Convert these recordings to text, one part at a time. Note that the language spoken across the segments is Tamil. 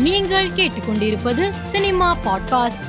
நீங்கள் கேட்டுக்கொண்டிருப்பது சினிமா பாட்காஸ்ட்.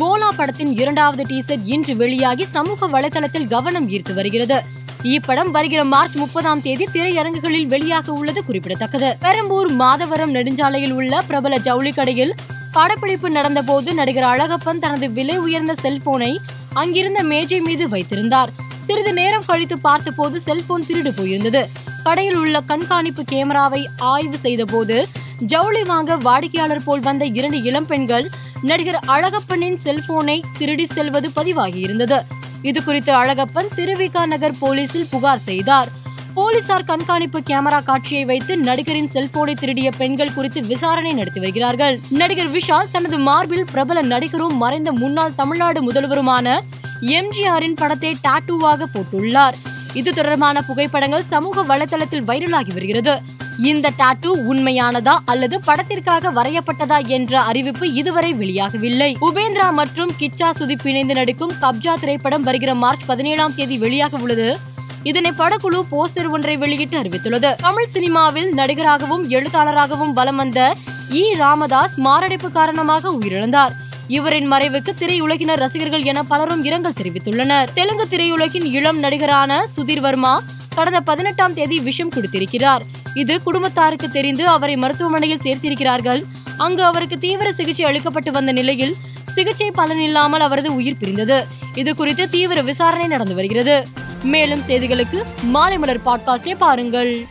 போலா படத்தின் இரண்டாவது டீசர் இன்று வெளியாகி சமூக வலைதளத்தில் கவனம் ஈர்த்து வருகிறது. இப்படம் வருகிற மார்ச் முப்பதாம் தேதி திரையரங்குகளில் வெளியாக உள்ளது குறிப்பிடத்தக்கது. பெரம்பூர் மாதவரம் நெடுஞ்சாலையில் உள்ள பிரபல ஜவுளி கடையில் படப்பிடிப்பு நடந்தபோது நடிகர் அழகப்பன் தனது விலை உயர்ந்த செல்போனை அங்கிருந்த மேஜை மீது வைத்திருந்தார். சிறிது நேரம் கழித்து பார்த்தபோது செல்போன் திருடு போயிருந்தது. கடையில் உள்ள கண்காணிப்பு கேமராவை ஆய்வு செய்தபோது ஜவுளி வாங்க வாடிக்கையாளர் போல் வந்த இரண்டு இளம் பெண்கள் நடிகர் அழகப்பனின் செல்போனை திருடி செல்வது பதிவாகியிருந்தது. இது குறித்து அழகப்பன் திருவிகா நகர் போலீசில் புகார் செய்தார். போலீசார் கண்காணிப்பு கேமரா காட்சியை வைத்து நடிகரின் செல்போனை திருடிய பெண்கள் குறித்து விசாரணை நடத்தி வருகிறார்கள். நடிகர் விஷால் தனது மார்பில் பிரபல நடிகரும் மறைந்த முன்னாள் தமிழ்நாடு முதல்வருமான எம்ஜிஆரின் படத்தை டாட்டூவாக போட்டுள்ளார். இது தொடர்பான புகைப்படங்கள் சமூக வலைதளத்தில் வைரலாகி வருகிறது. இந்த டாட்டூ உண்மையானதா அல்லது படத்திற்காக வரையப்பட்டதா என்ற அறிவிப்பு இதுவரை வெளியாகவில்லை. உபேந்திரா மற்றும் கிச்சா சுதீப் இணைந்து நடிக்கும் கப்ஜா திரைப்படம் வருகிற மார்ச் பதினேழாம் தேதி வெளியாக உள்ளது. இதனை படக்குழு போஸ்டர் ஒன்றை வெளியிட்டு அறிவித்துள்ளது. தமிழ் சினிமாவில் நடிகராகவும் எழுத்தாளராகவும் வலம் வந்த இ. ராமதாஸ் மாரடைப்பு காரணமாக உயிரிழந்தார். இவரின் மறைவுக்கு திரையுலகினர் ரசிகர்கள் என பலரும் இரங்கல் தெரிவித்துள்ளனர். தெலுங்கு திரையுலகின் இளம் நடிகரான சுதீர் வர்மா கடந்த பதினெட்டாம் தேதி விஷம் கொடுத்திருக்கிறார். இது குடும்பத்தாருக்கு தெரிந்து அவரை மருத்துவமனையில் சேர்த்திருக்கிறார்கள். அங்கு அவருக்கு தீவிர சிகிச்சை அளிக்கப்பட்டு வந்த நிலையில் சிகிச்சை பலனில்லாமல் அவரது உயிர் பிரிந்தது. இது குறித்து தீவிர விசாரணை நடந்து வருகிறது. மேலும் செய்திகளுக்கு மாலை மலர் பாட்காஸ்டை பாருங்கள்.